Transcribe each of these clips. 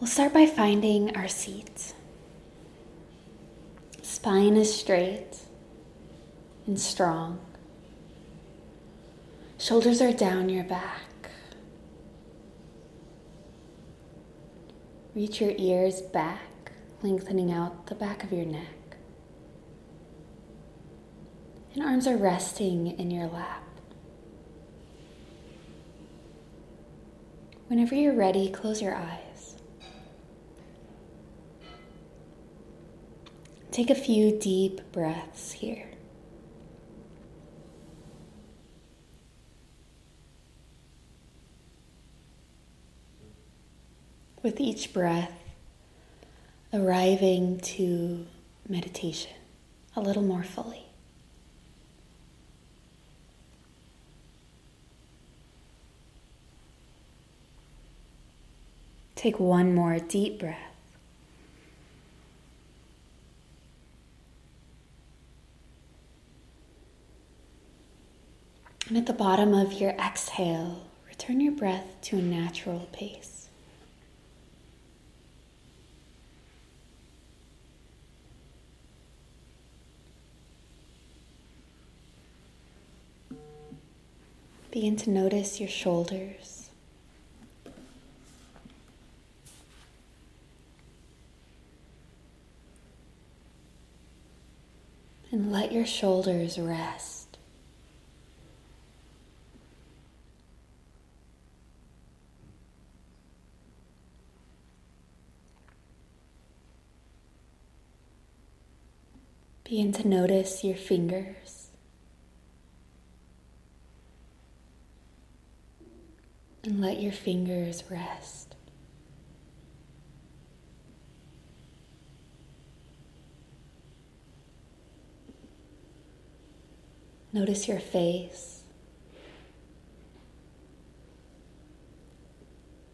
We'll start by finding our seat. Spine is straight and strong. Shoulders are down your back. Reach your ears back, lengthening out the back of your neck. And arms are resting in your lap. Whenever you're ready, close your eyes. Take a few deep breaths here. With each breath, arriving to meditation a little more fully. Take one more deep breath. And at the bottom of your exhale, return your breath to a natural pace. Begin to notice your shoulders. and let your shoulders rest. Begin to notice your fingers. And let your fingers rest. Notice your face.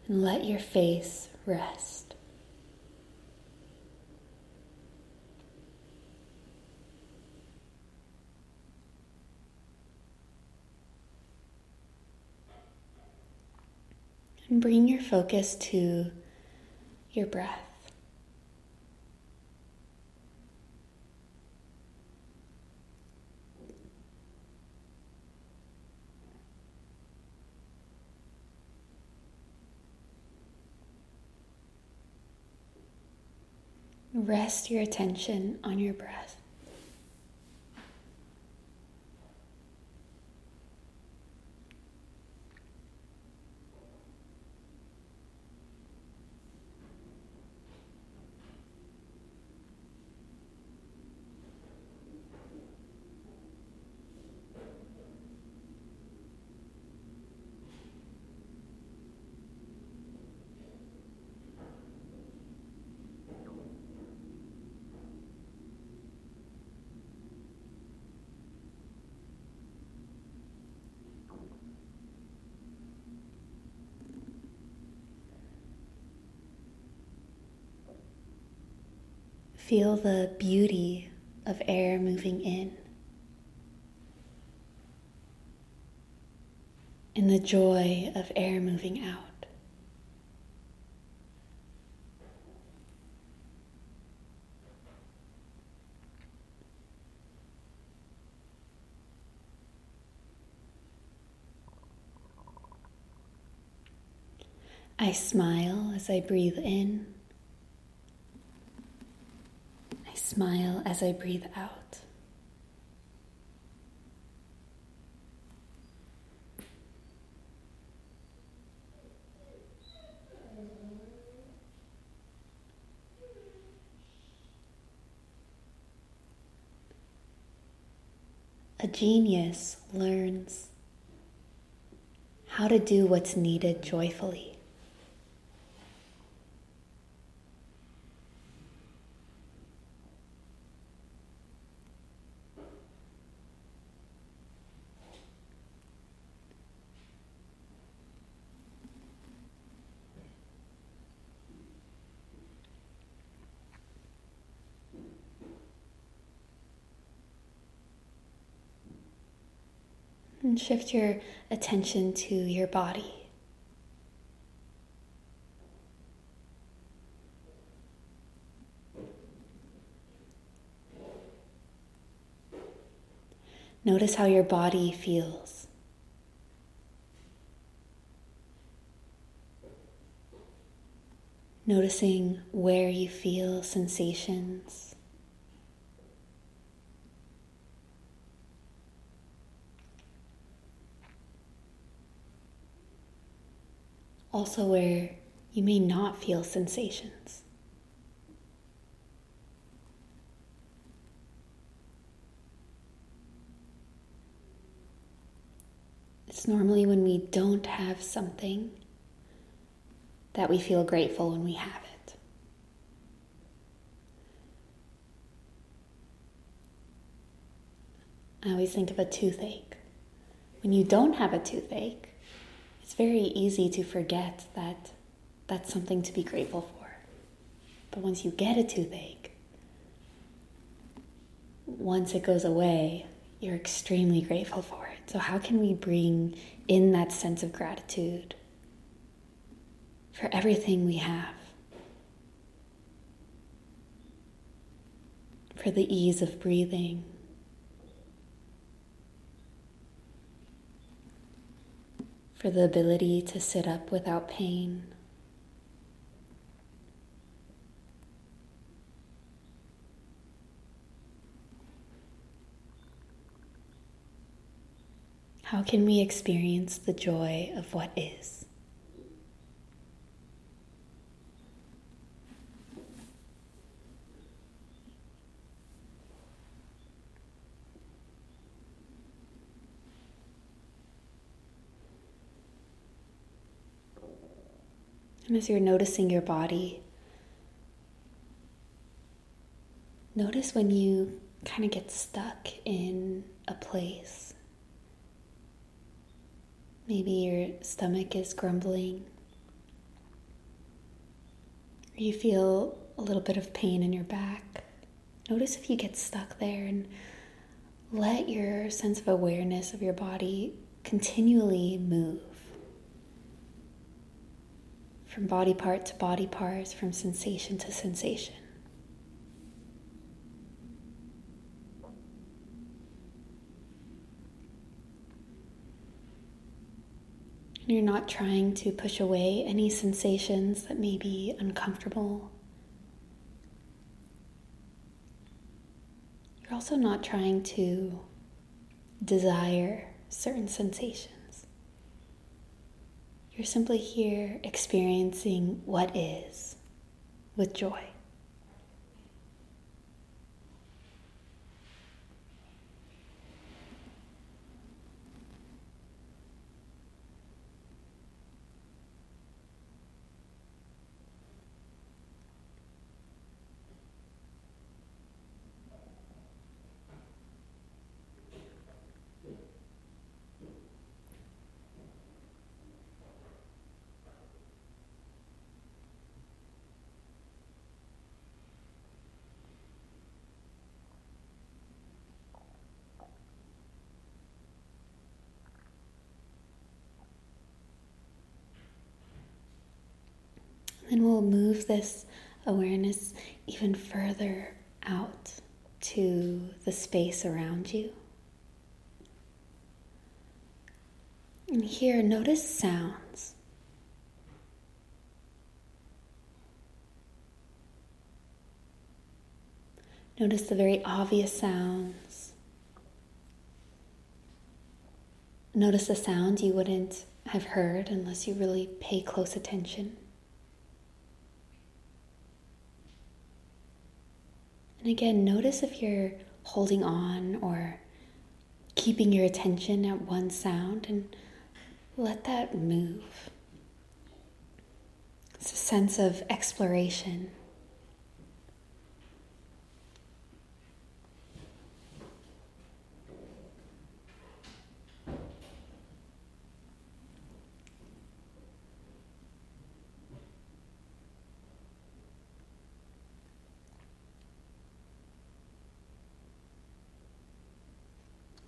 And let your face rest. And bring your focus to your breath. Rest your attention on your breath. Feel the beauty of air moving in and the joy of air moving out. I smile as I breathe in. Smile as I breathe out. A genius learns how to do what's needed joyfully. and shift your attention to your body. Notice how your body feels. Noticing where you feel sensations. Also, where you may not feel sensations. It's normally when we don't have something that we feel grateful when we have it. I always think of a toothache. When you don't have a toothache, it's very easy to forget that that's something to be grateful for. But once you get a toothache, once it goes away, you're extremely grateful for it. So, how can we bring in that sense of gratitude for everything we have? For the ease of breathing, for the ability to sit up without pain. How can we experience the joy of what is? And as you're noticing your body, notice when you kind of get stuck in a place. Maybe your stomach is grumbling, you feel a little bit of pain in your back. Notice if you get stuck there and let your sense of awareness of your body continually move from body part to body part, from sensation to sensation. You're not trying to push away any sensations that may be uncomfortable. You're also not trying to desire certain sensations. You're simply here experiencing what is with joy. And we'll move this awareness even further out to the space around you. And here, notice sounds. Notice the very obvious sounds. Notice the sound you wouldn't have heard unless you really pay close attention. And again, notice if you're holding on or keeping your attention at one sound and let that move. It's a sense of exploration.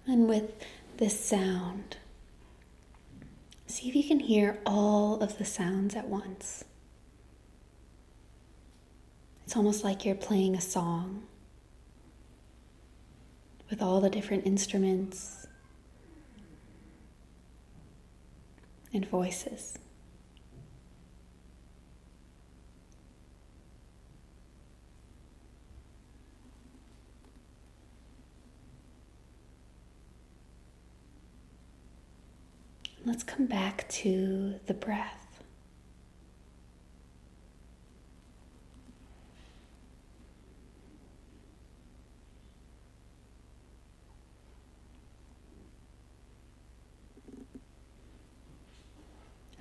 And with this sound, see if you can hear all of the sounds at once. It's almost like you're playing a song. with all the different instruments and voices. Let's come back to the breath.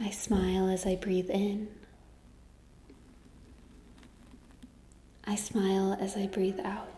I smile as I breathe in. I smile as I breathe out.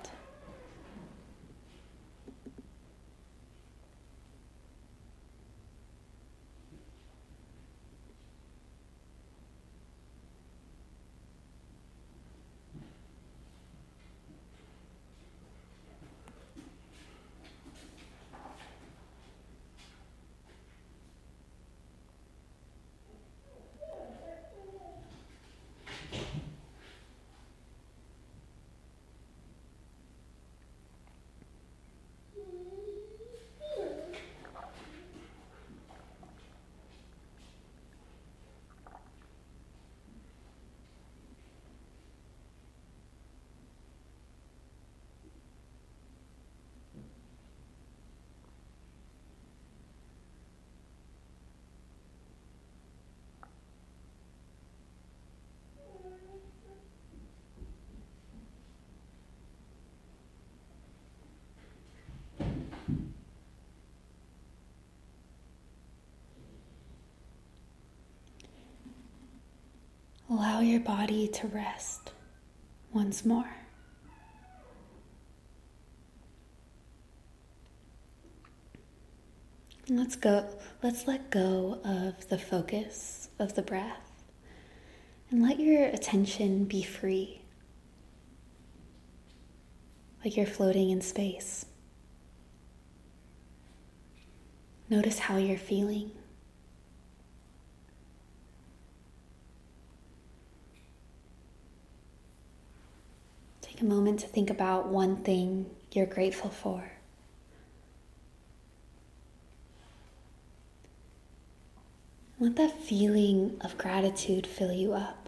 Allow your body to rest once more. Let's go, let's let go of the focus of the breath and let your attention be free, like you're floating in space. Notice how you're feeling. A moment to think about one thing you're grateful for. Let that feeling of gratitude fill you up.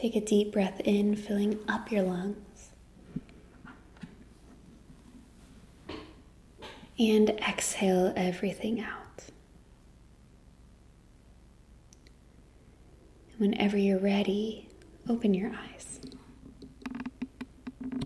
Take a deep breath in, filling up your lungs. And exhale everything out. Whenever you're ready, open your eyes.